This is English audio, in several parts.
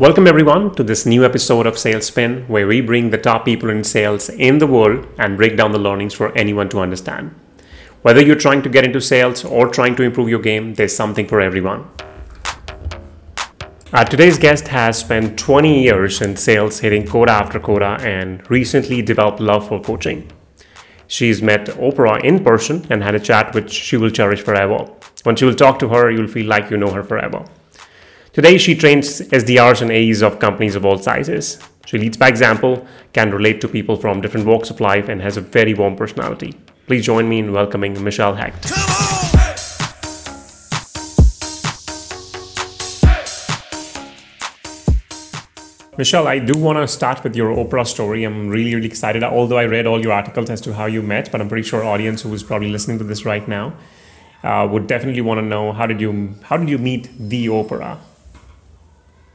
Welcome, everyone, to this new episode of Sales Spin, where we bring the top people in sales in the world and break down the learnings for anyone to understand. Whether you're trying to get into sales or trying to improve your game, there's something for everyone. Uh, today's guest has spent 20 years in sales, hitting quota after quota, and recently developed love for coaching. She's met Oprah in person and had a chat which she will cherish forever. Once you will talk to her, you'll feel like you know her forever. Today, she trains SDRs and AEs of companies of all sizes. She leads by example, can relate to people from different walks of life, and has a very warm personality. Please join me in welcoming Michelle Hecht. Michelle, I do want to start with your Oprah story. I'm really, really excited. Although I read all your articles as to how you met, but I'm pretty sure audience who is probably listening to this right now uh, would definitely want to know how did you how did you meet the Oprah?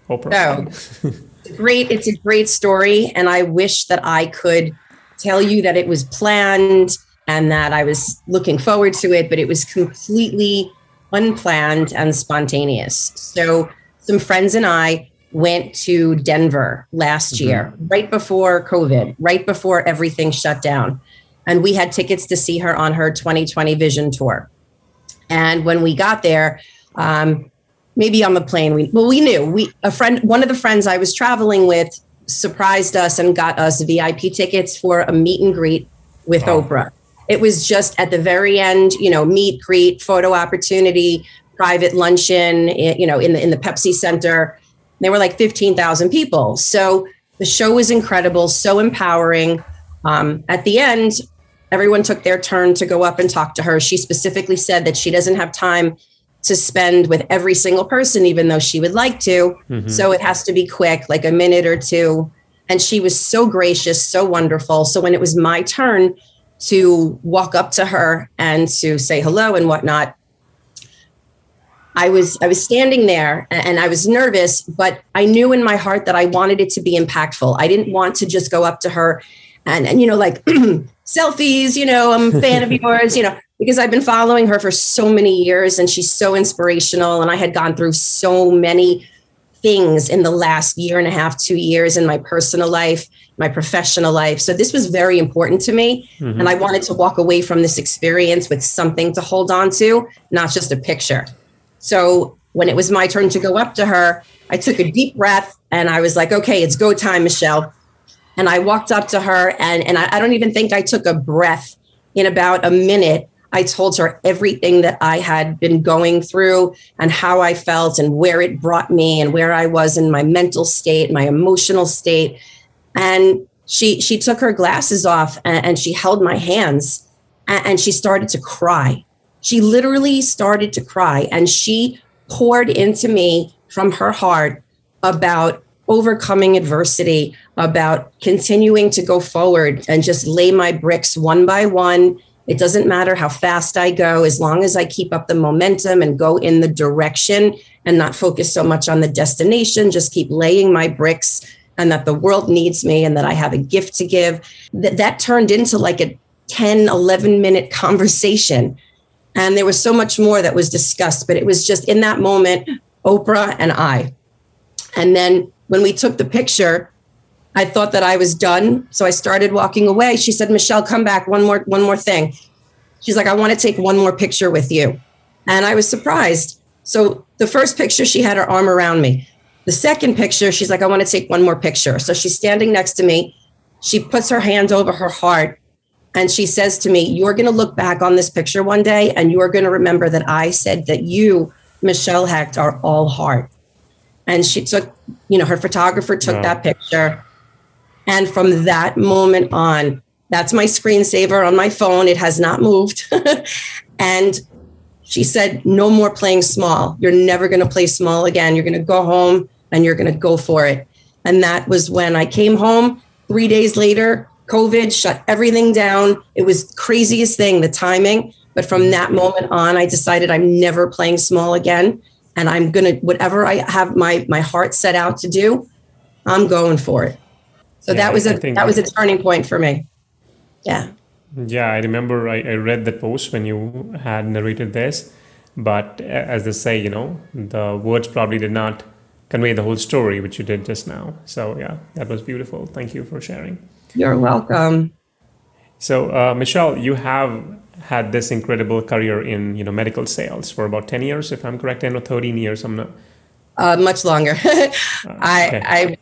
Oprah. Oh, great. It's a great story. And I wish that I could tell you that it was planned and that I was looking forward to it, but it was completely unplanned and spontaneous. So, some friends and I went to Denver last mm-hmm. year, right before COVID, right before everything shut down. And we had tickets to see her on her 2020 Vision Tour. And when we got there, um, maybe on the plane we well we knew. We a friend one of the friends i was traveling with surprised us and got us vip tickets for a meet and greet with wow. oprah. It was just at the very end you know meet greet photo opportunity private luncheon eh, you know in the in the pepsi center. There were like 15000 people. So the show was incredible so empowering. Um, at the end everyone took their turn to go up and talk to her. She specifically said that she doesn't have time to spend with every single person, even though she would like to. Mm-hmm. So it has to be quick, like a minute or two. And she was so gracious, so wonderful. So when it was my turn to walk up to her and to say hello and whatnot, I was I was standing there and I was nervous, but I knew in my heart that I wanted it to be impactful. I didn't want to just go up to her and and you know like selfies, you know, I'm a fan of yours, you know because I've been following her for so many years and she's so inspirational. And I had gone through so many things in the last year and a half, two years in my personal life, my professional life. So this was very important to me. Mm-hmm. And I wanted to walk away from this experience with something to hold on to, not just a picture. So when it was my turn to go up to her, I took a deep breath and I was like, okay, it's go time, Michelle. And I walked up to her and, and I, I don't even think I took a breath in about a minute I told her everything that I had been going through and how I felt and where it brought me and where I was in my mental state, my emotional state. And she she took her glasses off and, and she held my hands and, and she started to cry. She literally started to cry and she poured into me from her heart about overcoming adversity, about continuing to go forward and just lay my bricks one by one it doesn't matter how fast I go, as long as I keep up the momentum and go in the direction and not focus so much on the destination, just keep laying my bricks and that the world needs me and that I have a gift to give. That, that turned into like a 10, 11 minute conversation. And there was so much more that was discussed, but it was just in that moment, Oprah and I. And then when we took the picture, I thought that I was done. So I started walking away. She said, Michelle, come back. One more, one more thing. She's like, I want to take one more picture with you. And I was surprised. So the first picture, she had her arm around me. The second picture, she's like, I want to take one more picture. So she's standing next to me. She puts her hand over her heart and she says to me, You're going to look back on this picture one day and you're going to remember that I said that you, Michelle Hecht, are all heart. And she took, you know, her photographer took wow. that picture and from that moment on, that's my screensaver on my phone. It has not moved. and she said, No more playing small. You're never going to play small again. You're going to go home and you're going to go for it. And that was when I came home three days later. COVID shut everything down. It was craziest thing, the timing. But from that moment on, I decided I'm never playing small again. And I'm gonna whatever I have my my heart set out to do, I'm going for it. So yeah, that was a that was a turning point for me. Yeah. Yeah, I remember I, I read the post when you had narrated this, but as they say, you know, the words probably did not convey the whole story, which you did just now. So yeah, that was beautiful. Thank you for sharing. You're welcome. So uh, Michelle, you have had this incredible career in you know medical sales for about 10 years if i'm correct 10 or 13 years i'm not uh, much longer i okay. i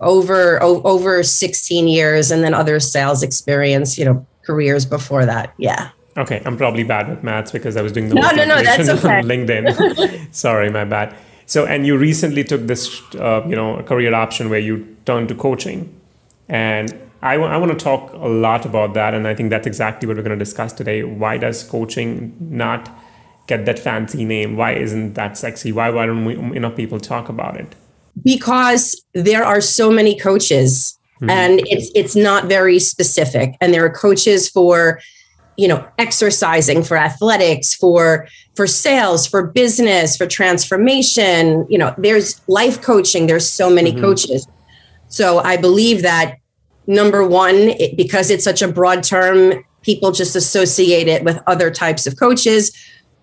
over o- over 16 years and then other sales experience you know careers before that yeah okay i'm probably bad with maths because i was doing the no no no that's okay. on linkedin sorry my bad so and you recently took this uh, you know career option where you turned to coaching and I, w- I want to talk a lot about that. And I think that's exactly what we're going to discuss today. Why does coaching not get that fancy name? Why isn't that sexy? Why, why don't we, enough people talk about it? Because there are so many coaches mm-hmm. and it's, it's not very specific. And there are coaches for, you know, exercising, for athletics, for, for sales, for business, for transformation. You know, there's life coaching. There's so many mm-hmm. coaches. So I believe that number one, it, because it's such a broad term, people just associate it with other types of coaches.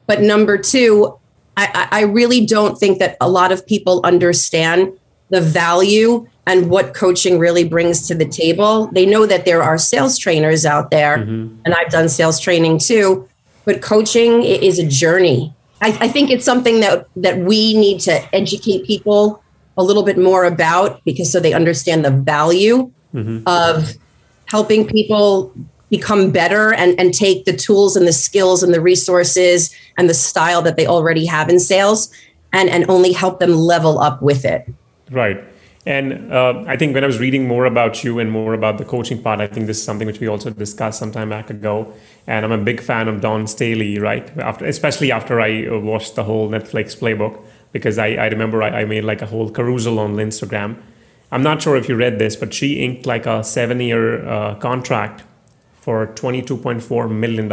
But number two, I, I really don't think that a lot of people understand the value and what coaching really brings to the table. They know that there are sales trainers out there, mm-hmm. and I've done sales training too, but coaching is a journey. I, I, think it's something that that we need to educate people a little bit more about because so they understand the value mm-hmm. of helping people become better and, and take the tools and the skills and the resources and the style that they already have in sales and, and only help them level up with it. Right. And uh, I think when I was reading more about you and more about the coaching part, I think this is something which we also discussed some time back ago. And I'm a big fan of Dawn Staley, right? After, especially after I watched the whole Netflix playbook, because I, I remember I, I made like a whole carousel on Instagram I'm not sure if you read this, but she inked like a seven year uh, contract for $22.4 million.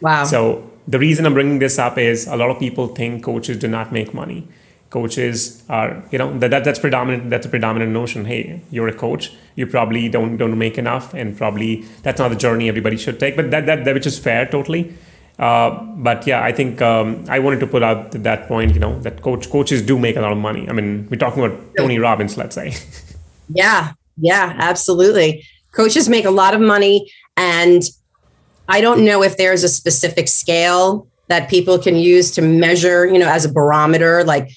Wow. So the reason I'm bringing this up is a lot of people think coaches do not make money. Coaches are, you know, that, that that's predominant. That's a predominant notion. Hey, you're a coach. You probably don't don't make enough, and probably that's not the journey everybody should take. But that that, that which is fair, totally. Uh, but yeah, I think um, I wanted to put out that point. You know that coach coaches do make a lot of money. I mean, we're talking about Tony Robbins, let's say. Yeah, yeah, absolutely. Coaches make a lot of money, and I don't know if there's a specific scale that people can use to measure, you know, as a barometer, like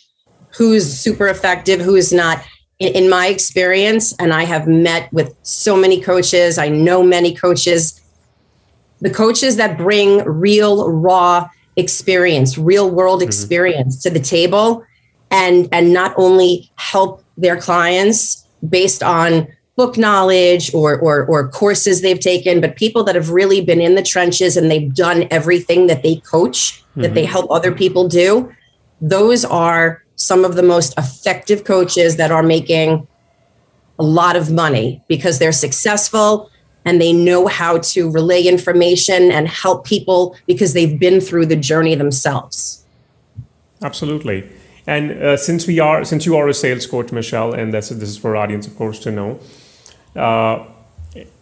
who's super effective, who is not. In, in my experience, and I have met with so many coaches, I know many coaches the coaches that bring real raw experience real world mm-hmm. experience to the table and and not only help their clients based on book knowledge or, or or courses they've taken but people that have really been in the trenches and they've done everything that they coach mm-hmm. that they mm-hmm. help other people do those are some of the most effective coaches that are making a lot of money because they're successful and they know how to relay information and help people because they've been through the journey themselves. Absolutely. And uh, since we are, since you are a sales coach, Michelle, and this, this is for audience, of course, to know, uh,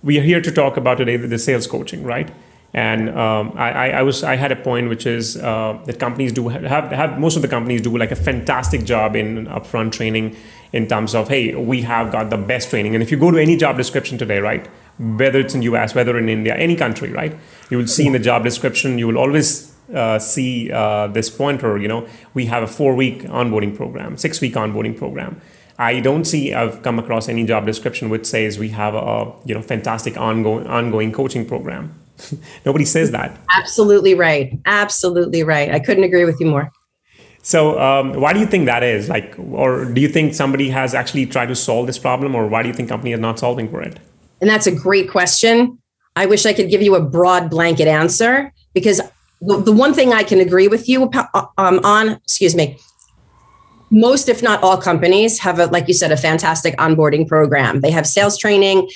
we are here to talk about today the, sales coaching, right? And um, I, I, was I had a point which is uh, that companies do have have most of the companies do like a fantastic job in upfront training in terms of hey we have got the best training and if you go to any job description today right whether it's in US, whether in India, any country, right? You will see in the job description, you will always uh, see uh, this pointer, you know, we have a four week onboarding program, six week onboarding program. I don't see, I've come across any job description which says we have a, you know, fantastic ongoing, ongoing coaching program. Nobody says that. Absolutely right. Absolutely right. I couldn't agree with you more. So, um, why do you think that is? Like, or do you think somebody has actually tried to solve this problem, or why do you think company is not solving for it? And that's a great question. I wish I could give you a broad blanket answer because the, the one thing I can agree with you um, on, excuse me, most, if not all companies have a, like you said, a fantastic onboarding program. They have sales training.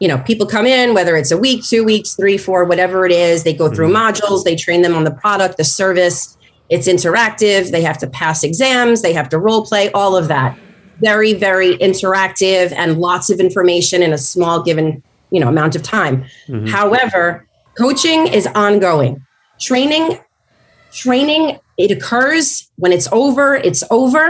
You know, people come in, whether it's a week, two weeks, three, four, whatever it is, they go through mm-hmm. modules, they train them on the product, the service. It's interactive. They have to pass exams, they have to role play, all of that very, very interactive and lots of information in a small given, you know, amount of time. Mm-hmm. However, coaching is ongoing. Training, training, it occurs when it's over, it's over.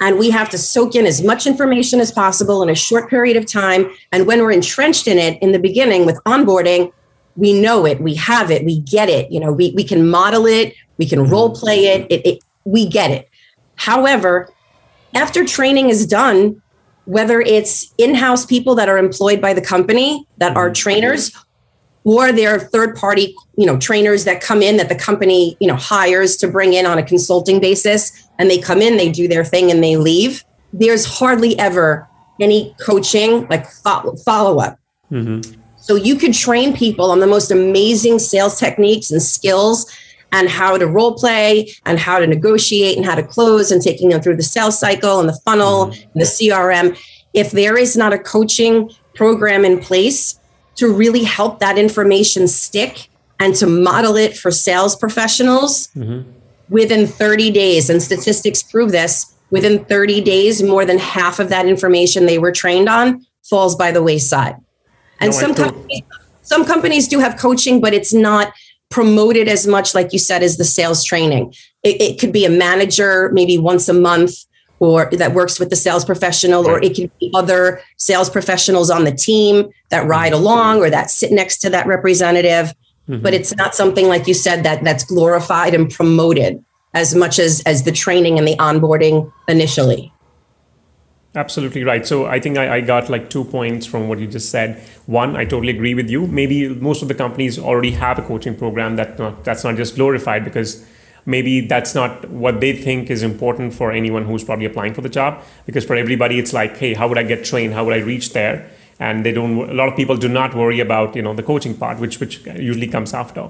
and we have to soak in as much information as possible in a short period of time. And when we're entrenched in it in the beginning with onboarding, we know it, we have it, we get it. You know, we, we can model it, we can mm-hmm. role play it, it, it we get it. However, after training is done, whether it's in-house people that are employed by the company that are mm-hmm. trainers or they're third party you know trainers that come in that the company you know hires to bring in on a consulting basis and they come in they do their thing and they leave there's hardly ever any coaching like follow up mm-hmm. so you could train people on the most amazing sales techniques and skills and how to role play and how to negotiate and how to close and taking them through the sales cycle and the funnel mm-hmm. and the crm if there is not a coaching program in place to really help that information stick and to model it for sales professionals mm-hmm. within 30 days. And statistics prove this within 30 days, more than half of that information they were trained on falls by the wayside. And no, some, companies, some companies do have coaching, but it's not promoted as much, like you said, as the sales training. It, it could be a manager maybe once a month or that works with the sales professional, or it can be other sales professionals on the team that ride mm-hmm. along or that sit next to that representative. Mm-hmm. But it's not something like you said that that's glorified and promoted as much as as the training and the onboarding initially. Absolutely right. So I think I, I, got like two points from what you just said. One, I totally agree with you. Maybe most of the companies already have a coaching program that not, that's not just glorified because maybe that's not what they think is important for anyone who's probably applying for the job because for everybody it's like hey how would i get trained? How would i reach there? And they don't a lot of people do not worry about you know the coaching part which which usually comes after.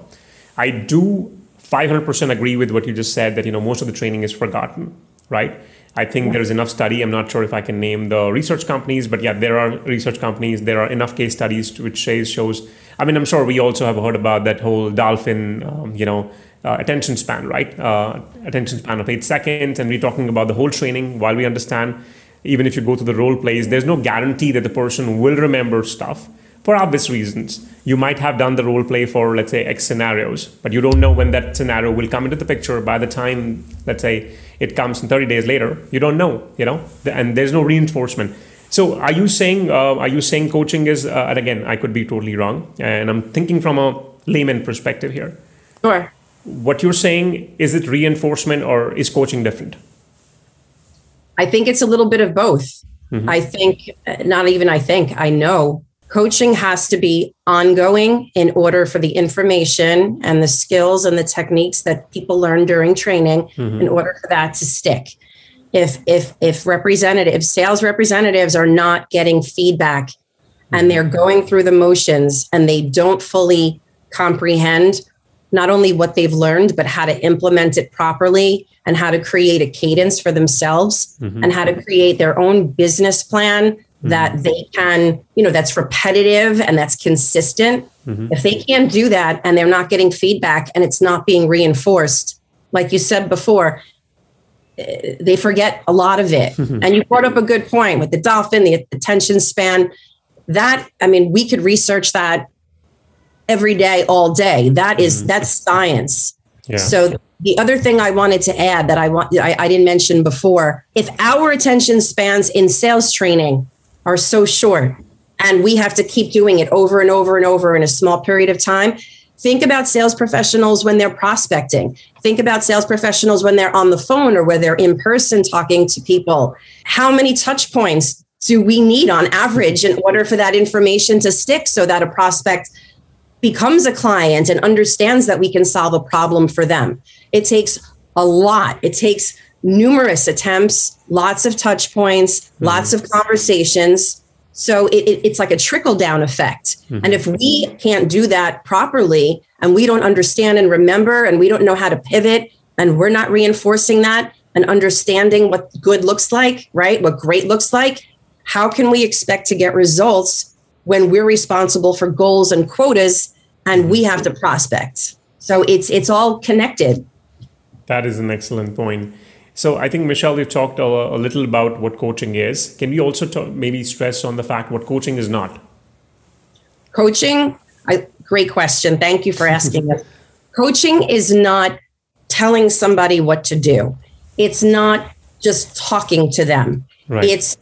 I do 500% agree with what you just said that you know most of the training is forgotten right? I think there's enough study. I'm not sure if i can name the research companies but yeah there are research companies. There are enough case studies which shows shows i mean i'm sure we also have heard about that whole dolphin um, you know uh, attention span, right? Uh, attention span of eight seconds, and we're talking about the whole training. While we understand, even if you go to the role plays, there's no guarantee that the person will remember stuff for obvious reasons. You might have done the role play for, let's say, X scenarios, but you don't know when that scenario will come into the picture. By the time, let's say, it comes in 30 days later, you don't know, you know, and there's no reinforcement. So, are you saying, uh, are you saying coaching is, uh, and again, I could be totally wrong, and I'm thinking from a layman perspective here. Sure what you're saying is it reinforcement or is coaching different i think it's a little bit of both mm-hmm. i think not even i think i know coaching has to be ongoing in order for the information and the skills and the techniques that people learn during training mm-hmm. in order for that to stick if if if representatives sales representatives are not getting feedback and mm-hmm. they're going through the motions and they don't fully comprehend not only what they've learned, but how to implement it properly and how to create a cadence for themselves mm-hmm. and how to create their own business plan mm-hmm. that they can, you know, that's repetitive and that's consistent. Mm-hmm. If they can't do that and they're not getting feedback and it's not being reinforced, like you said before, eh, they forget a lot of it. and you brought up a good point with the dolphin, the attention span. That, I mean, we could research that every day, all day. That is, mm-hmm. that's science. Yeah. So the other thing I wanted to add that I want I, I didn't mention before, if our attention spans in sales training are so short and we have to keep doing it over and over and over in a small period of time, think about sales professionals when they're prospecting. Think about sales professionals when they're on the phone or where they're in person talking to people. How many touch points do we need on average in order for that information to stick so that a prospect becomes a client and understands that we can solve a problem for them. It takes a lot. It takes numerous attempts, lots of touch points, mm-hmm. lots of conversations. So it, it, it's like a trickle down effect. Mm-hmm. And if we can't do that properly and we don't understand and remember and we don't know how to pivot and we're not reinforcing that and understanding what good looks like, right? What great looks like, how can we expect to get results when we're responsible for goals and quotas and we have to prospect. So it's it's all connected. That is an excellent point. So I think Michelle, we've talked a, a little about what coaching is. Can we also talk, maybe stress on the fact what coaching is not? Coaching, I, great question. Thank you for asking us. Coaching is not telling somebody what to do. It's not just talking to them. Right. It's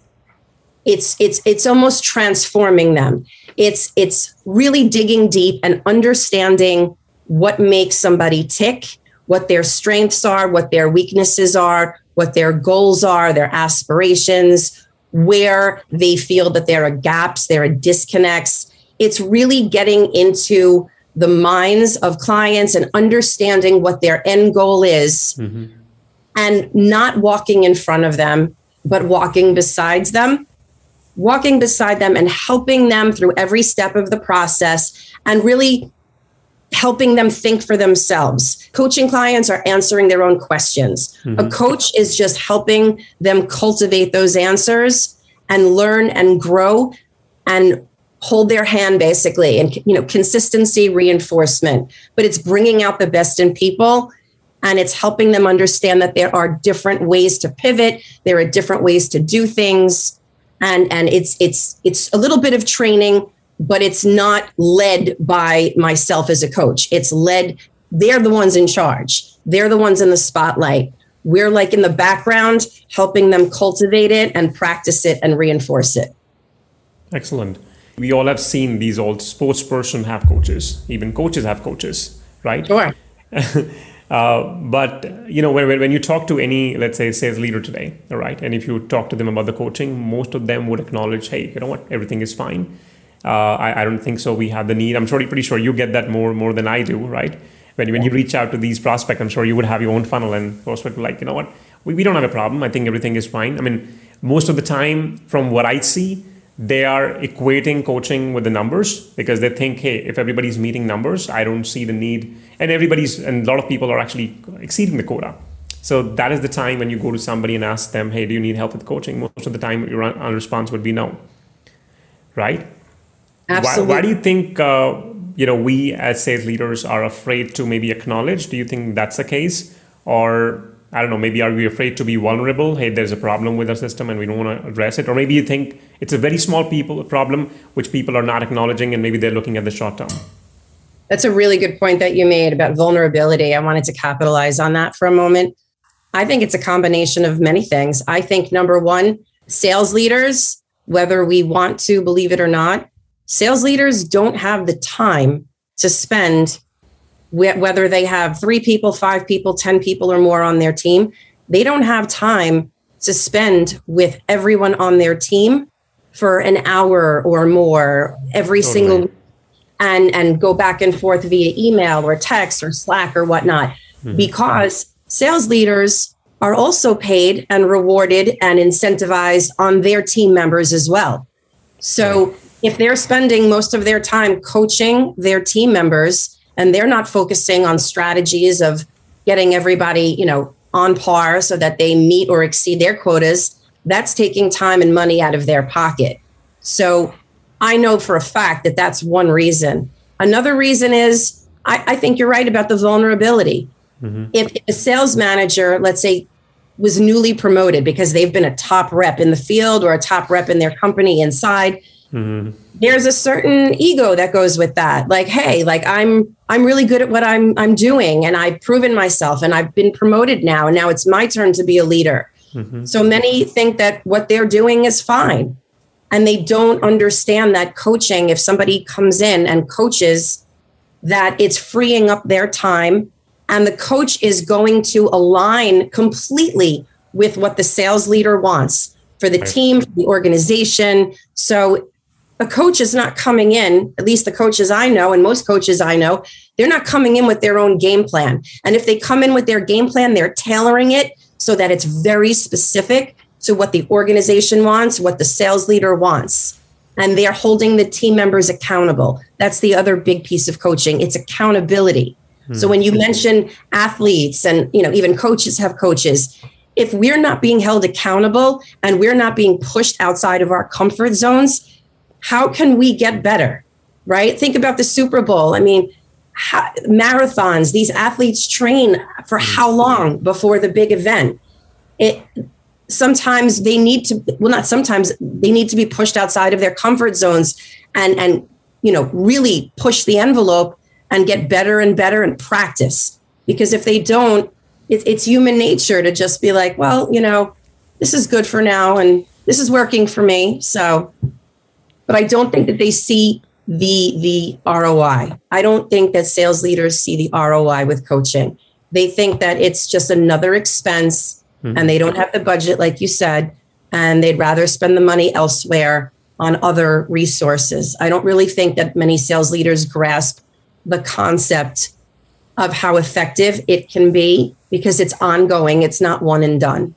it's it's it's almost transforming them. It's it's really digging deep and understanding what makes somebody tick, what their strengths are, what their weaknesses are, what their goals are, their aspirations, where they feel that there are gaps, there are disconnects. It's really getting into the minds of clients and understanding what their end goal is Mm-hmm. and not walking in front of them, but walking besides them, walking beside them and helping them through every step of the process and really helping them think for themselves. Coaching clients are answering their own questions. Mm-hmm. A coach is just helping them cultivate those answers and learn and grow and hold their hand basically and you know consistency reinforcement but it's bringing out the best in people and it's helping them understand that there are different ways to pivot there are different ways to do things and and it's it's it's a little bit of training but it's not led by myself as a coach it's led they're the ones in charge they're the ones in the spotlight we're like in the background helping them cultivate it and practice it and reinforce it Excellent. We all have seen these old sports person have coaches. Even coaches have coaches, right? sure Uh, but you know, when, when you talk to any, let's say, sales leader today, all right, and if you talk to them about the coaching, most of them would acknowledge, hey, you know what, everything is fine. Uh, I, I don't think so. We have the need. I'm sure, pretty sure you get that more more than I do, right? When when you reach out to these prospects, I'm sure you would have your own funnel and prospect like, you know what, we, we don't have a problem. I think everything is fine. I mean, most of the time, from what I see, they are equating coaching with the numbers because they think, hey, if everybody's meeting numbers, I don't see the need. And everybody's, and a lot of people are actually exceeding the quota. So that is the time when you go to somebody and ask them, hey, do you need help with coaching? Most of the time, your response would be no. Right? Why, absolutely why do you think, uh, you know, we as sales leaders are afraid to maybe acknowledge? Do you think that's the case? Or I don't know, maybe are we afraid to be vulnerable? Hey, there's a problem with our system and we don't want to address it. Or maybe you think it's a very small people problem which people are not acknowledging and maybe they're looking at the short term. That's a really good point that you made about vulnerability. I wanted to capitalize on that for a moment. I think it's a combination of many things. I think number one, sales leaders, whether we want to believe it or not, sales leaders don't have the time to spend whether they have three people, five people, 10 people or more on their team. They don't have time to spend with everyone on their team for an hour or more every Totally. single and and go back and forth via email or text or slack or whatnot. Hmm. Because sales leaders are also paid and rewarded and incentivized on their team members as well. So if they're spending most of their time coaching their team members and they're not focusing on strategies of getting everybody you know on par so that they meet or exceed their quotas that's taking time and money out of their pocket so I know for a fact that that's one reason. Another reason is I, I think you're right about the vulnerability. Mm-hmm. If a sales manager, let's say, was newly promoted because they've been a top rep in the field or a top rep in their company inside, mm-hmm. there's a certain ego that goes with that. Like, hey, like I'm I'm really good at what I'm I'm doing and I've proven myself and I've been promoted now and now it's my turn to be a leader. Mm-hmm. So many think that what they're doing is fine and they don't understand that coaching if somebody comes in and coaches that it's freeing up their time and the coach is going to align completely with what the sales leader wants for the Right. team for the organization. So a coach is not coming in at least the coaches i know and most coaches i know they're not coming in with their own game plan. And if they come in with their game plan they're tailoring it so that it's very specific to what the organization wants, what the sales leader wants. And they're holding the team members accountable. That's the other big piece of coaching. It's accountability. Hmm. So when you mention athletes and you know even coaches have coaches, if we're not being held accountable and we're not being pushed outside of our comfort zones, how can we get better? Right? Think about the Super Bowl. I mean, how, marathons, these athletes train for mm-hmm. how long before the big event? It sometimes they need to well not sometimes they need to be pushed outside of their comfort zones and and you know really push the envelope and get better and better and practice because if they don't it, it's human nature to just be like well you know this is good for now and this is working for me. So, but I don't think that they see the the ROI. I don't think that sales leaders see the ROI with coaching. They think that it's just another expense mm-hmm. and they don't have the budget like you said and they'd rather spend the money elsewhere on other resources. I don't really think that many sales leaders grasp the concept of how effective it can be because it's ongoing, it's not one and done.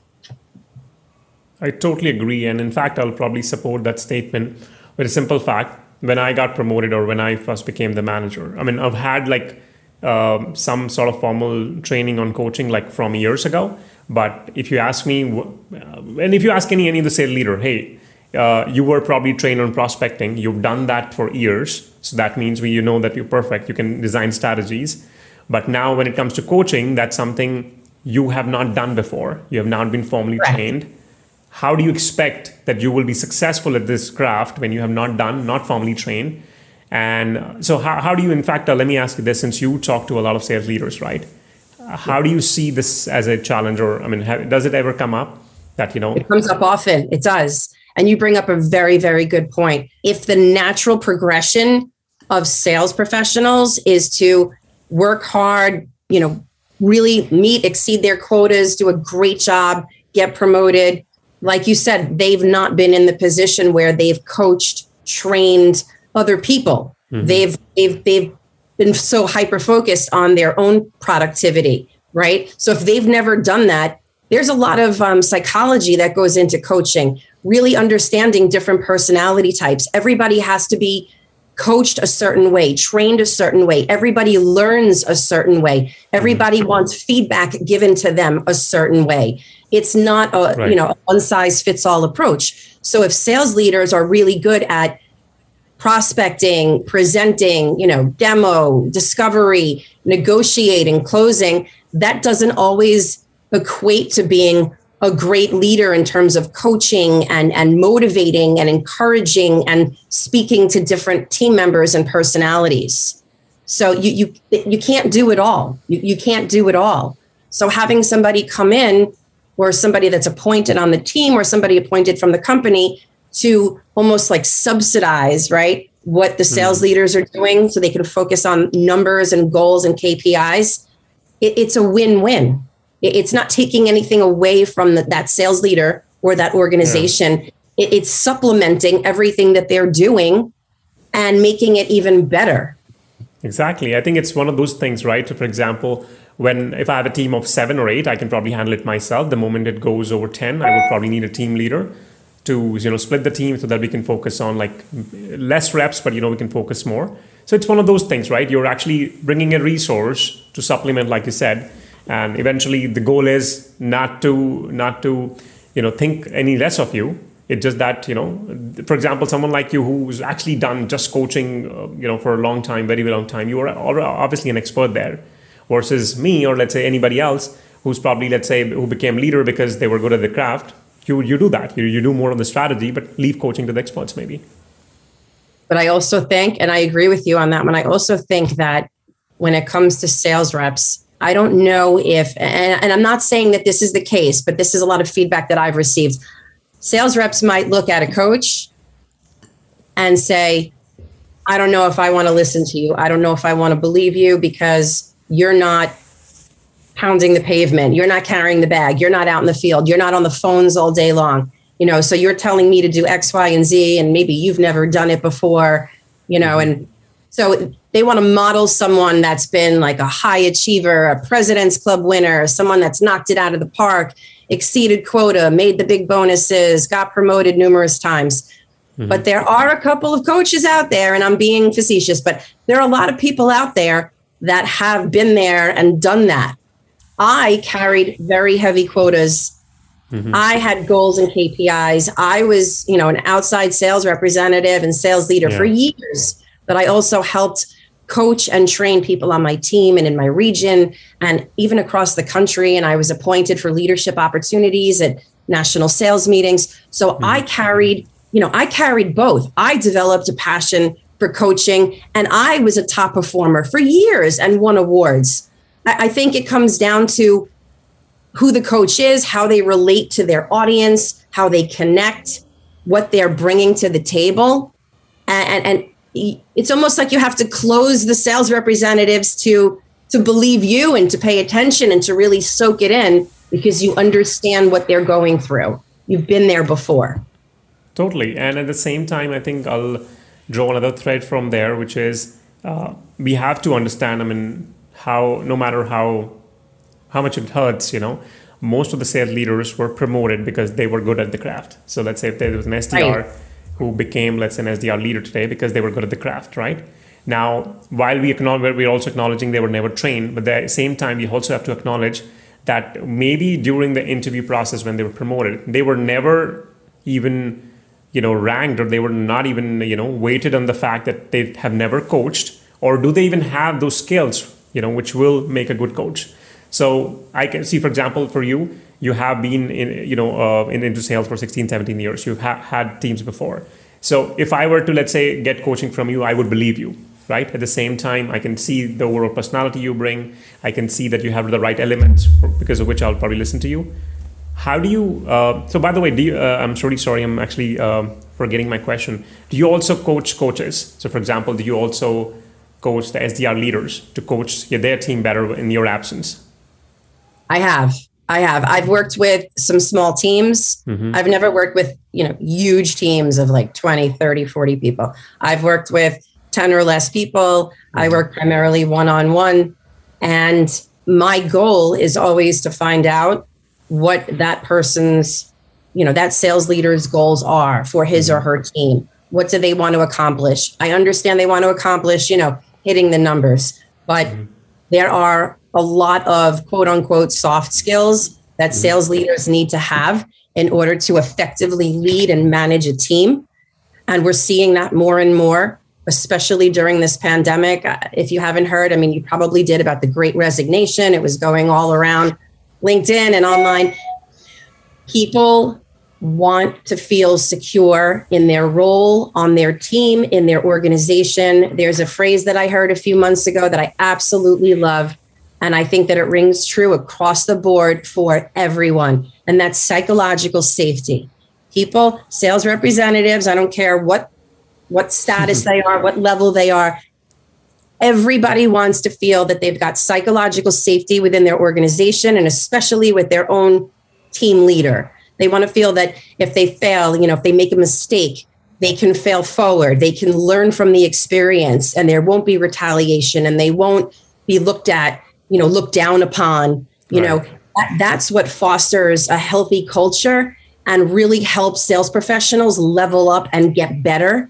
I totally agree. And in fact, I'll probably support that statement with a simple fact. When I got promoted or when I first became the manager, I mean, I've had like uh, some sort of formal training on coaching like from years ago. But if you ask me, and if you ask any, any of the sales leader, hey, uh, you were probably trained on prospecting. You've done that for years. So that means we, you know that you're perfect. You can design strategies. But now when it comes to coaching, that's something you have not done before. You have not been formally right. trained. How do you expect that you will be successful at this craft when you have not done, not formally trained? And so, how, how do you, in fact, uh, let me ask you this since you talk to a lot of sales leaders, right? How do you see this as a challenge, or I mean, have, does it ever come up that you know? It comes up often. It does, and you bring up a very, very good point. If the natural progression of sales professionals is to work hard, you know, really meet, exceed their quotas, do a great job, get promoted. Like you said, they've not been in the position where they've coached, trained other people. Mm-hmm. They've they've they've been so hyper focused on their own productivity, right? So if they've never done that, there's a lot of um, psychology that goes into coaching, really understanding different personality types. Everybody has to be coached a certain way, trained a certain way. Everybody learns a certain way. Everybody mm-hmm. wants feedback given to them a certain way. It's not a right. you know one size fits all approach. So if sales leaders are really good at prospecting, presenting, you know, demo, discovery, negotiating, closing, that doesn't always equate to being a great leader in terms of coaching and, and motivating and encouraging and speaking to different team members and personalities. So you you you can't do it all. You, you can't do it all. So having somebody come in or somebody that's appointed on the team or somebody appointed from the company to almost like subsidize, right? What the sales mm leaders are doing so they can focus on numbers and goals and KPIs. It, it's a win win it's not taking anything away from the, that sales leader or that organization. Yeah. It, it's supplementing everything that they're doing and making it even better. Exactly. I think it's one of those things, right? For example, when if I have a team of seven or eight, I can probably handle it myself. The moment it goes over 10, I would probably need a team leader to you know split the team so that we can focus on like less reps but you know we can focus more. So it's one of those things right? You're actually bringing a resource to supplement like you said and eventually the goal is not to not to you know think any less of you. It's just that you know for example someone like you who's actually done just coaching uh, you know for a long time very, very long time you are obviously an expert there versus me or let's say anybody else who's probably let's say who became leader because they were good at the craft you you do that you, you do more of the strategy but leave coaching to the experts maybe but i also think and i agree with you on that one i also think that when it comes to sales reps I don't know if, and, and I'm not saying that this is the case, but this is a lot of feedback that I've received. Sales reps might look at a coach and say, I don't know if I want to listen to you. I don't know if I want to believe you because you're not pounding the pavement. You're not carrying the bag. You're not out in the field. You're not on the phones all day long. You know, so you're telling me to do X, Y, and Z, and maybe you've never done it before, you know, and so they want to model someone that's been like a high achiever, a president's club winner, someone that's knocked it out of the park, exceeded quota, made the big bonuses, got promoted numerous times. Mm-hmm. But there are a couple of coaches out there, and I'm being facetious, but there are a lot of people out there that have been there and done that. I carried very heavy quotas. Mm-hmm. I had goals and KPIs. I was, you know, an outside sales representative and sales leader yeah. for years. But I also helped coach and train people on my team and in my region and even across the country. And I was appointed for leadership opportunities at national sales meetings. So mm-hmm. I carried, you know, I carried both. I developed a passion for coaching and I was a top performer for years and won awards. I, I think it comes down to who the coach is, how they relate to their audience, how they connect, what they're bringing to the table. And, and, and it's almost like you have to close the sales representatives to to believe you and to pay attention and to really soak it in because you understand what they're going through. You've been there before. Totally. And at the same time, I think I'll draw another thread from there, which is uh, we have to understand, I mean, how no matter how how much it hurts, you know, most of the sales leaders were promoted because they were good at the craft. So let's say if there was an SDR right. who became, let's say, an SDR leader today because they were good at the craft, right? Now, while we acknowledge, we're also acknowledging they were never trained, but at the same time, we also have to acknowledge that maybe during the interview process when they were promoted, they were never even, you know, ranked or they were not even, you know, weighted on the fact that they have never coached or do they even have those skills, you know, which will make a good coach. So I can see, for example, for you, you have been in, you know, uh, in, into sales for 16, 17 years. You've ha- had teams before. So if I were to, let's say, get coaching from you, I would believe you, right? At the same time, I can see the overall personality you bring. I can see that you have the right elements because of which I'll probably listen to you. How do you, uh, so by the way, do you, uh, I'm really sorry, I'm actually uh, forgetting my question. Do you also coach coaches? So for example, do you also coach the SDR leaders to coach their team better in your absence? I have. I have. I've worked with some small teams. Mm-hmm. I've never worked with, you know, huge teams of like 20, 30, 40 people. I've worked with 10 or less people. Mm-hmm. I work primarily one on one. And my goal is always to find out what that person's, you know, that sales leader's goals are for his mm-hmm. or her team. What do they want to accomplish? I understand they want to accomplish, you know, hitting the numbers, but mm-hmm. there are a lot of quote unquote soft skills that mm-hmm. sales leaders need to have in order to effectively lead and manage a team. And we're seeing that more and more, especially during this pandemic. Uh, if you haven't heard, I mean, you probably did about the great resignation. It was going all around LinkedIn and online. People want to feel secure in their role, on their team, in their organization. There's a phrase that I heard a few months ago that I absolutely love and I think that it rings true across the board for everyone. And that's psychological safety. People, sales representatives, I don't care what what status they are, what level they are. Everybody wants to feel that they've got psychological safety within their organization and especially with their own team leader. They want to feel that if they fail, you know, if they make a mistake, they can fail forward. They can learn from the experience and there won't be retaliation and they won't be looked at you know looked down upon you right. know that, that's what fosters a healthy culture and really helps sales professionals level up and get better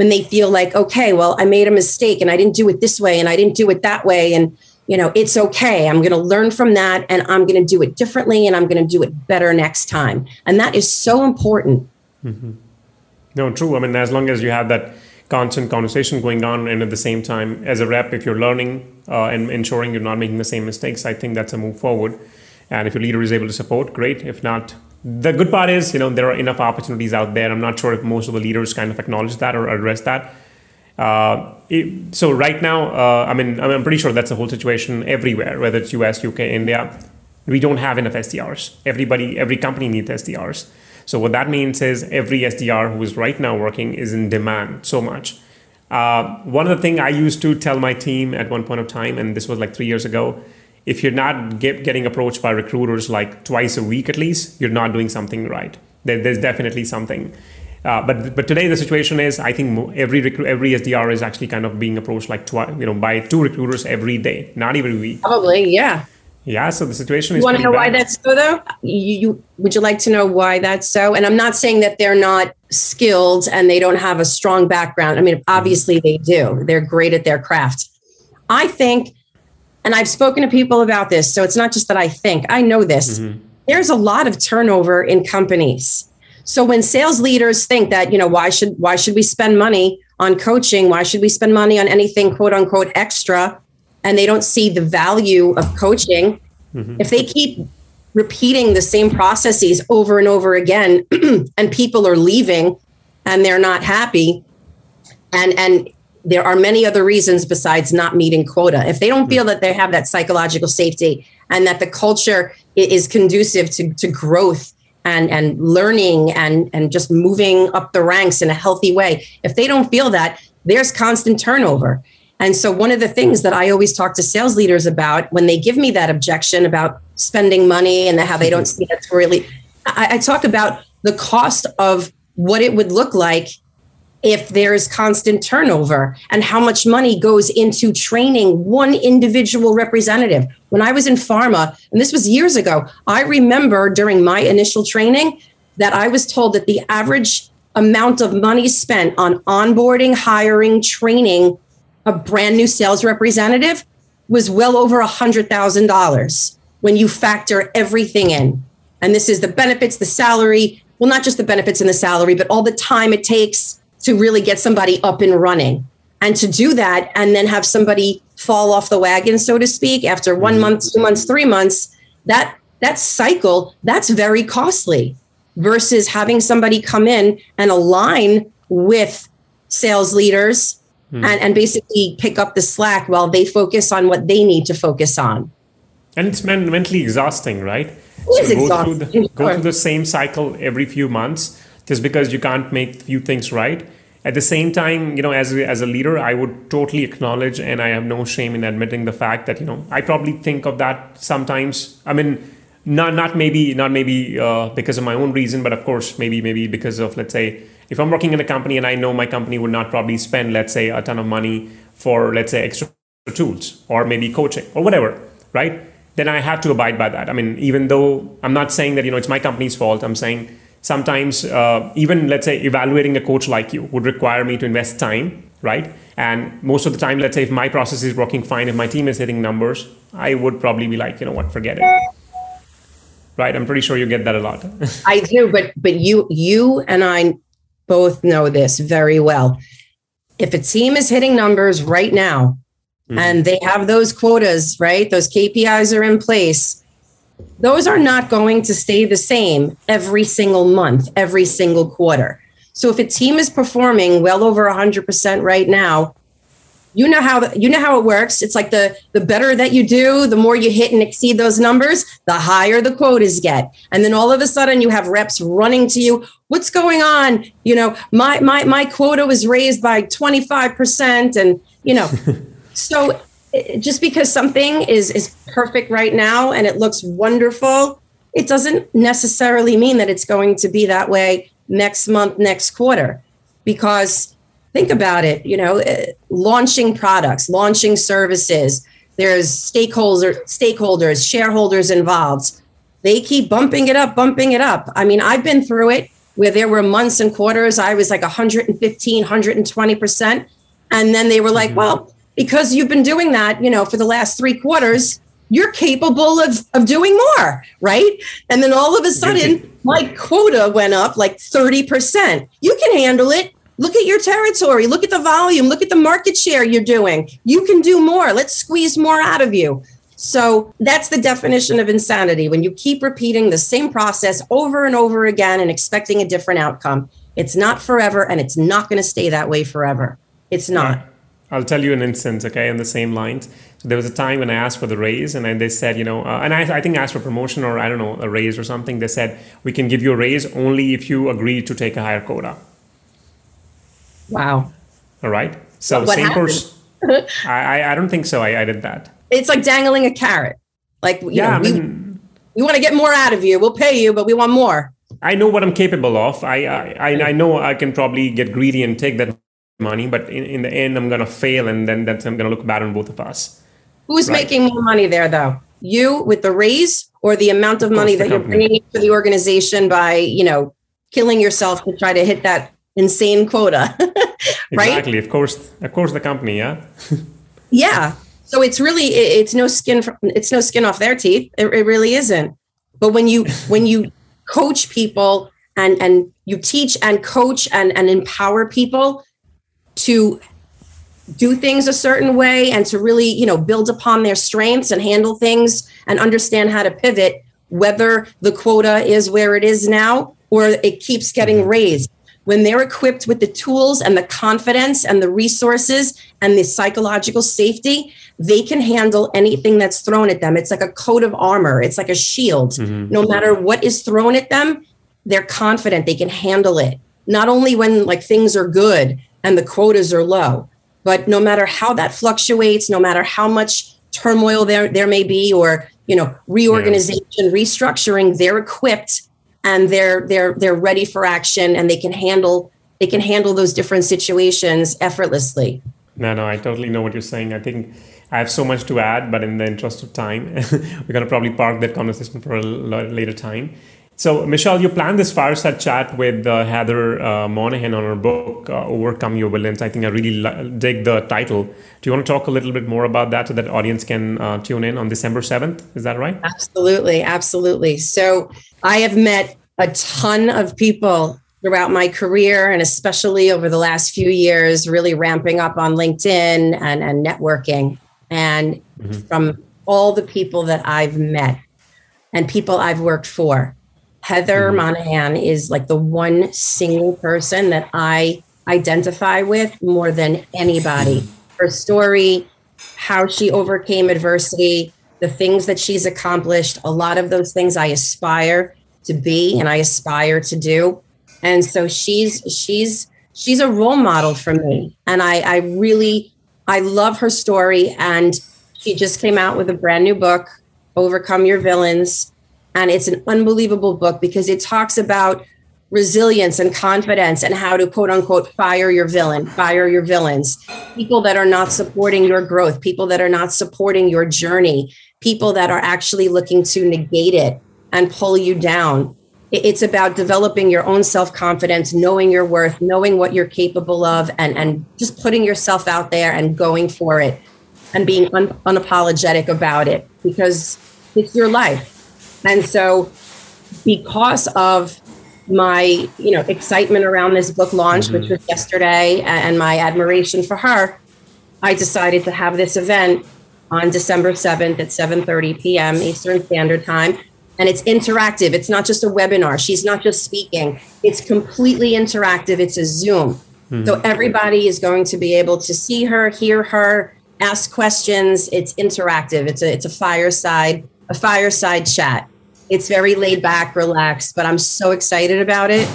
when they feel like okay well i made a mistake and i didn't do it this way and i didn't do it that way. And you know it's okay. I'm going to learn from that and i'm going to do it differently and i'm going to do it better next time. And that is so important. Mm-hmm. no true. I mean as long as you have that constant conversation going on and at the same time as a rep if you're learning uh, and ensuring you're not making the same mistakes i think that's a move forward. And if your leader is able to support great. If not the good part is you know there are enough opportunities out there. I'm not sure if most of the leaders kind of acknowledge that or address that. Uh, it, so right now uh, i mean i'm pretty sure that's the whole situation everywhere whether it's us uk india. We don't have enough sdrs everybody every company needs sdrs so what that means is every SDR who is right now working is in demand so much. Uh, one of the things I used to tell my team at one point of time, and this was like three years ago, if you're not get, getting approached by recruiters like twice a week at least, you're not doing something right. There, there's definitely something. Uh, but but today the situation is I think every recru- every SDR is actually kind of being approached like twice you know by two recruiters every day, not every week. Probably, yeah. Yeah, so the situation is. You want to know bad. why that's so, though? You, you, would you like to know why that's so? And I'm not saying that they're not skilled and they don't have a strong background. I mean, mm-hmm. obviously they do. They're great at their craft. I think, and I've spoken to people about this, so it's not just that I think. I know this. Mm-hmm. There's a lot of turnover in companies. So when sales leaders think that, you know, why should why should we spend money on coaching? Why should we spend money on anything quote unquote extra? and they don't see the value of coaching, mm-hmm. if they keep repeating the same processes over and over again and people are leaving and they're not happy and and there are many other reasons besides not meeting quota. If they don't hmm. feel that they have that psychological safety and that the culture is conducive to, to growth and and learning and and just moving up the ranks in a healthy way if they don't feel that there's constant turnover. And so one of the things that i always talk to sales leaders about when they give me that objection about spending money and how they don't hmm. see that's really I, I talk about the cost of what it would look like if there's constant turnover and how much money goes into training one individual representative. When I was in pharma, and this was years ago, I remember during my initial training that I was told that the average amount of money spent on onboarding, hiring, training a brand new sales representative was well over a $100,000 when you factor everything in. And this is the benefits, the salary, well, not just the benefits and the salary, but all the time it takes to really get somebody up and running. And to do that and then have somebody fall off the wagon, so to speak, after one mm-hmm. month, two months, three months, that that cycle, that's very costly versus having somebody come in and align with sales leaders mm. and, and basically pick up the slack while they focus on what they need to focus on. And it's mentally exhausting, right? It so go exhausting. Through the, go through the same cycle every few months just because you can't make few things right. At the same time you know as a, as a leader i would totally acknowledge and i have no shame in admitting the fact that you know i probably think of that sometimes. I mean not not maybe not maybe uh, because of my own reason but of course maybe maybe because of let's say if i'm working in a company and i know my company would not probably spend let's say a ton of money for let's say extra tools or maybe coaching or whatever right? Then i have to abide by that. I mean even though i'm not saying that you know it's my company's fault. I'm saying sometimes uh, even let's say evaluating a coach like you would require me to invest time right? And most of the time let's say if my process is working fine if my team is hitting numbers i would probably be like you know what? Forget it. Right? I'm pretty sure you get that a lot. I do but but you you and i both know this very well. If a team is hitting numbers right now mm-hmm. and they have those quotas right those kpis are in place those are not going to stay the same every single month, every single quarter. So if a team is performing well over 100% right now, you know how you know how it works. It's like the the better that you do, the more you hit and exceed those numbers, the higher the quotas get. And then all of a sudden you have reps running to you, what's going on? You know, my my my quota was raised by 25% and you know. so just because something is is perfect right now and it looks wonderful it doesn't necessarily mean that it's going to be that way next month next quarter. Because think about it you know eh, launching products launching services there's stakeholder stakeholders shareholders involved. They keep bumping it up bumping it up. I mean i've been through it where there were months and quarters i was like 115 120% and then they were like mm-hmm. well because you've been doing that, you know, for the last three quarters, you're capable of, of doing more, right? And then all of a sudden, my quota went up like 30%. You can handle it. Look at your territory. Look at the volume. Look at the market share you're doing. You can do more. Let's squeeze more out of you. So that's the definition of insanity when you keep repeating the same process over and over again and expecting a different outcome. It's not forever and it's not going to stay that way forever. It's not. I'll tell you an instance, okay, in the same lines. So there was a time when I asked for the raise, and they said, you know, uh, and I, I think I asked for promotion or I don't know, a raise or something. They said, we can give you a raise only if you agree to take a higher quota. Wow. All right. So, what same person. I, I don't think so. I, I did that. It's like dangling a carrot. Like, yeah, know, I mean, we, we want to get more out of you. We'll pay you, but we want more. I know what I'm capable of. I, I, I know I can probably get greedy and take that money, but in, in the end, I'm going to fail, and then that's I'm going to look bad on both of us. Who's right? making more money there, though? You with the raise, or the amount of, of money that you're bringing to the organization by, you know, killing yourself to try to hit that insane quota, right? Exactly. Of course, of course, the company, yeah. yeah. So it's really it's no skin it's no skin off their teeth. It, it really isn't. But when you when you coach people and and you teach and coach and and empower people to do things a certain way and to really you know build upon their strengths and handle things and understand how to pivot whether the quota is where it is now or it keeps getting mm-hmm. raised when they're equipped with the tools and the confidence and the resources and the psychological safety, they can handle anything that's thrown at them. It's like a coat of armor, it's like a shield. Mm-hmm. No matter what is thrown at them, they're confident they can handle it. Not only when like things are good and the quotas are low, but no matter how that fluctuates, no matter how much turmoil there there may be or, you know, reorganization, yeah. restructuring, they're equipped and they're they're they're ready for action and they can handle they can handle those different situations effortlessly. No, no, I totally know what you're saying. I think I have so much to add, but in the interest of time, we're going to probably park that conversation for a later time. So, Michelle, you planned this fireside chat with uh, Heather uh, Monahan on her book, uh, Overcome Your Villains. I think I really dig the title. Do you want to talk a little bit more about that so that audience can uh, tune in on December 7th? Is that right? Absolutely. Absolutely. So, I have met a ton of people throughout my career and especially over the last few years, really ramping up on LinkedIn and, and networking. And mm-hmm. from all the people that I've met and people I've worked for, Heather mm-hmm. Monahan is like the one single person that I identify with more than anybody. Her story, how she overcame adversity, the things that she's accomplished, a lot of those things I aspire to be and I aspire to do. And so she's she's she's a role model for me. And I, I really I love her story. And she just came out with a brand new book, Overcome Your Villains. And it's an unbelievable book because it talks about resilience and confidence and how to quote unquote fire your villain, fire your villains, people that are not supporting your growth, people that are not supporting your journey, people that are actually looking to negate it and pull you down. It's about developing your own self confidence, knowing your worth, knowing what you're capable of, and, and just putting yourself out there and going for it and being un- unapologetic about it because it's your life. And so, because of my you know excitement around this book launch mm-hmm. which was yesterday and my admiration for her i decided to have this event on december 7th at 7.30 p.m eastern standard time. And it's interactive. It's not just a webinar. She's not just speaking. It's completely interactive. It's a zoom. Mm-hmm. so everybody is going to be able to see her hear her ask questions. It's interactive. It's a it's a fireside a fireside chat it's very laid back, relaxed, but I'm so excited about it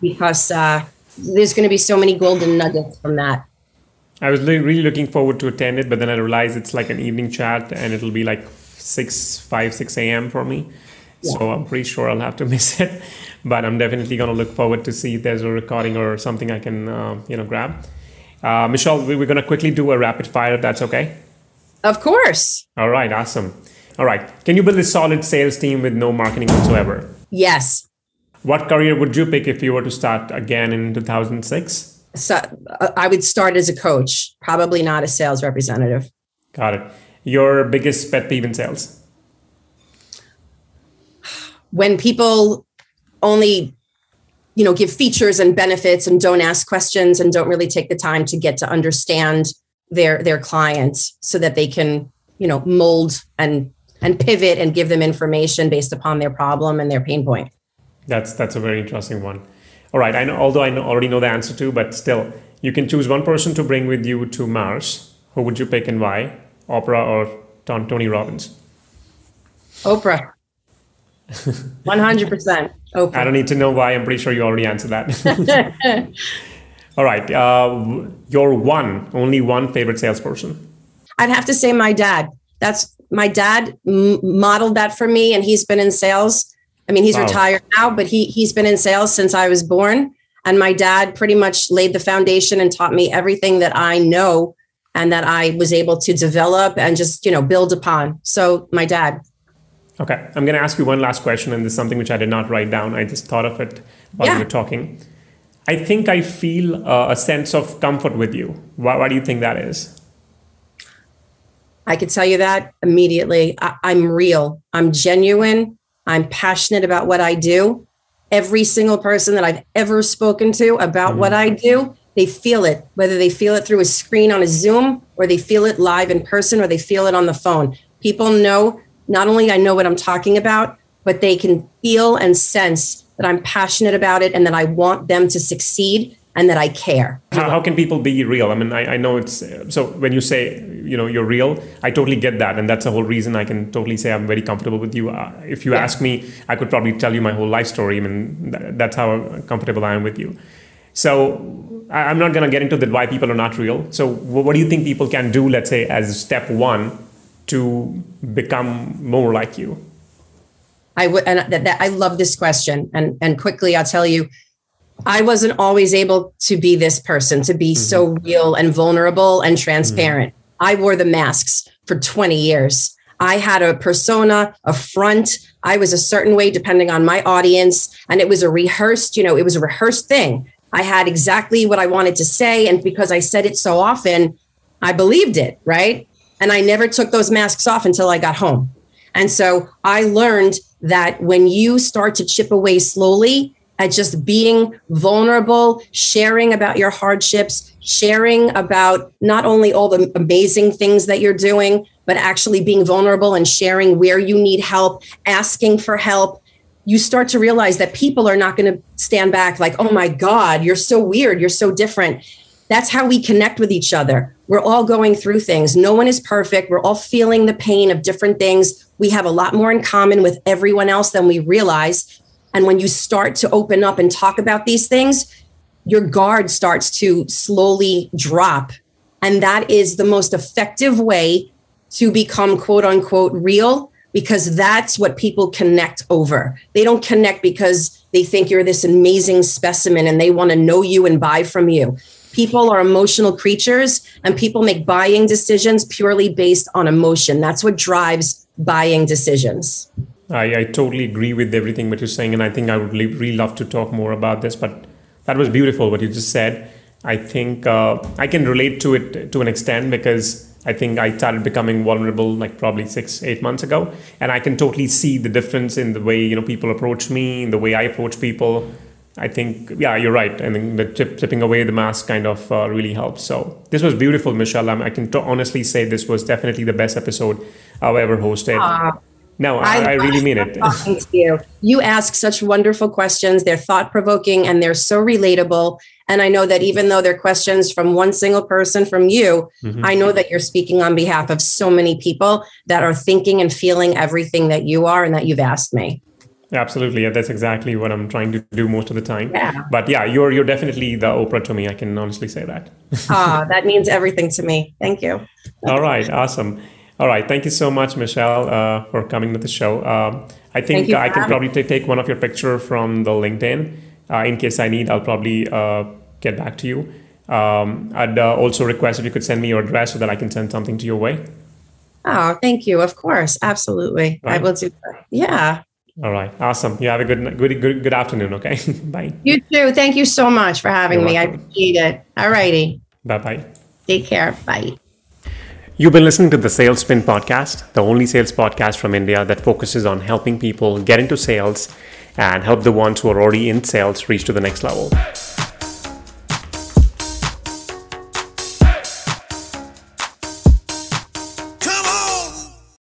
because uh, there's going to be so many golden nuggets from that. I was really looking forward to attend it, but then I realized it's like an evening chat and it'll be like 6, 5, 6 a.m. for me. Yeah. So I'm pretty sure I'll have to miss it, but I'm definitely going to look forward to see if there's a recording or something I can, uh, you know, grab. Uh, Michelle, we're going to quickly do a rapid fire if that's okay. Of course. All right, awesome. All right. Can you build a solid sales team with no marketing whatsoever? Yes. What career would you pick if you were to start again in 2006? So, uh, I would start as a coach, probably not a sales representative. Got it. Your biggest pet peeve in sales? When people only you know give features and benefits and don't ask questions and don't really take the time to get to understand their their clients so that they can you know mold and and pivot and give them information based upon their problem and their pain point. That's that's a very interesting one. All right, I know although I know, already know the answer to, but still, you can choose one person to bring with you to Mars. Who would you pick and why? Oprah or Tony Robbins? Oprah. One hundred percent. Oprah. I don't need to know why. I'm pretty sure you already answered that. All right, uh, your one, only one favorite salesperson. I'd have to say my dad. That's my dad m- modeled that for me, and he's been in sales. I mean, he's wow. retired now, but he he's been in sales since I was born. And my dad pretty much laid the foundation and taught me everything that I know and that I was able to develop and just you know build upon. So my dad. Okay, I'm going to ask you one last question, and this is something which I did not write down. I just thought of it while yeah. you were talking. I think I feel uh, a sense of comfort with you. Why, why do you think that is? I could tell you that immediately. I, I'm real. I'm genuine. I'm passionate about what I do. Every single person that I've ever spoken to about mm-hmm. what I do, they feel it, whether they feel it through a screen on a Zoom or they feel it live in person or they feel it on the phone. People know not only I know what I'm talking about, but they can feel and sense that I'm passionate about it and that I want them to succeed and that I care. How, how can people be real? I mean, I, I know it's so when you say, you know, you're real, I totally get that. And that's the whole reason I can totally say I'm very comfortable with you. Uh, if you yeah. ask me, I could probably tell you my whole life story. I mean, that's how comfortable I am with you. So I'm not going to get into that why people are not real. So what do you think people can do, let's say, as step one to become more like you? I would, and that, that, I love this question. And and quickly, I'll tell you, I wasn't always able to be this person, to be mm-hmm. so real and vulnerable and transparent. Mm-hmm. I wore the masks for 20 years. I had a persona, a front. I was a certain way depending on my audience. And it was a rehearsed, you know, it was a rehearsed thing. I had exactly what I wanted to say. And because I said it so often, I believed it, right? And I never took those masks off until I got home. And so I learned that when you start to chip away slowly at just being vulnerable, sharing about your hardships, sharing about not only all the amazing things that you're doing, but actually being vulnerable and sharing where you need help, asking for help, you start to realize that people are not going to stand back like, oh my God, you're so weird, you're so different. That's how we connect with each other. We're all going through things. No one is perfect. We're all feeling the pain of different things. We have a lot more in common with everyone else than we realize. And when you start to open up and talk about these things, your guard starts to slowly drop. And that is the most effective way to become quote unquote real because that's what people connect over. They don't connect because they think you're this amazing specimen and they want to know you and buy from you. People are emotional creatures and people make buying decisions purely based on emotion. That's what drives buying decisions. I, I totally agree with everything that you're saying. And I think I would really love to talk more about this, but that was beautiful what you just said. I think uh, I can relate to it to an extent because I think I started becoming vulnerable like probably six, eight months ago. And I can totally see the difference in the way, you know, people approach me, in the way I approach people. I think, yeah, you're right. I think the tip, tipping away the mask kind of uh, really helps. So this was beautiful, Michelle. I can t- honestly say this was definitely the best episode I've ever hosted. Uh, no, I, I, I really mean it. Talking to you. you ask such wonderful questions. They're thought provoking and they're so relatable. And I know that even though they're questions from one single person from you, mm-hmm. I know that you're speaking on behalf of so many people that are thinking and feeling everything that you are and that you've asked me. Absolutely. Yeah, that's exactly what I'm trying to do most of the time. Yeah. But yeah, you're you're definitely the Oprah to me. I can honestly say that. Ah, that means everything to me. Thank you. All right. Awesome. All right. Thank you so much, Michelle, uh, for coming to the show. Um, I think I can probably t- take one of your picture from the LinkedIn. Uh, in case I need, I'll probably uh, get back to you. Um, I'd uh, also request if you could send me your address so that I can send something to your way. Oh, thank you. Of course. Absolutely. Right. I will do that. Yeah. All right. Awesome. You have a good, good, good, good afternoon. Okay. Bye. You too. Thank you so much for having You're me. Welcome. I appreciate it. All righty. Bye bye. Take care. Bye. You've been listening to the Sales Spin podcast, the only sales podcast from India that focuses on helping people get into sales and help the ones who are already in sales reach to the next level.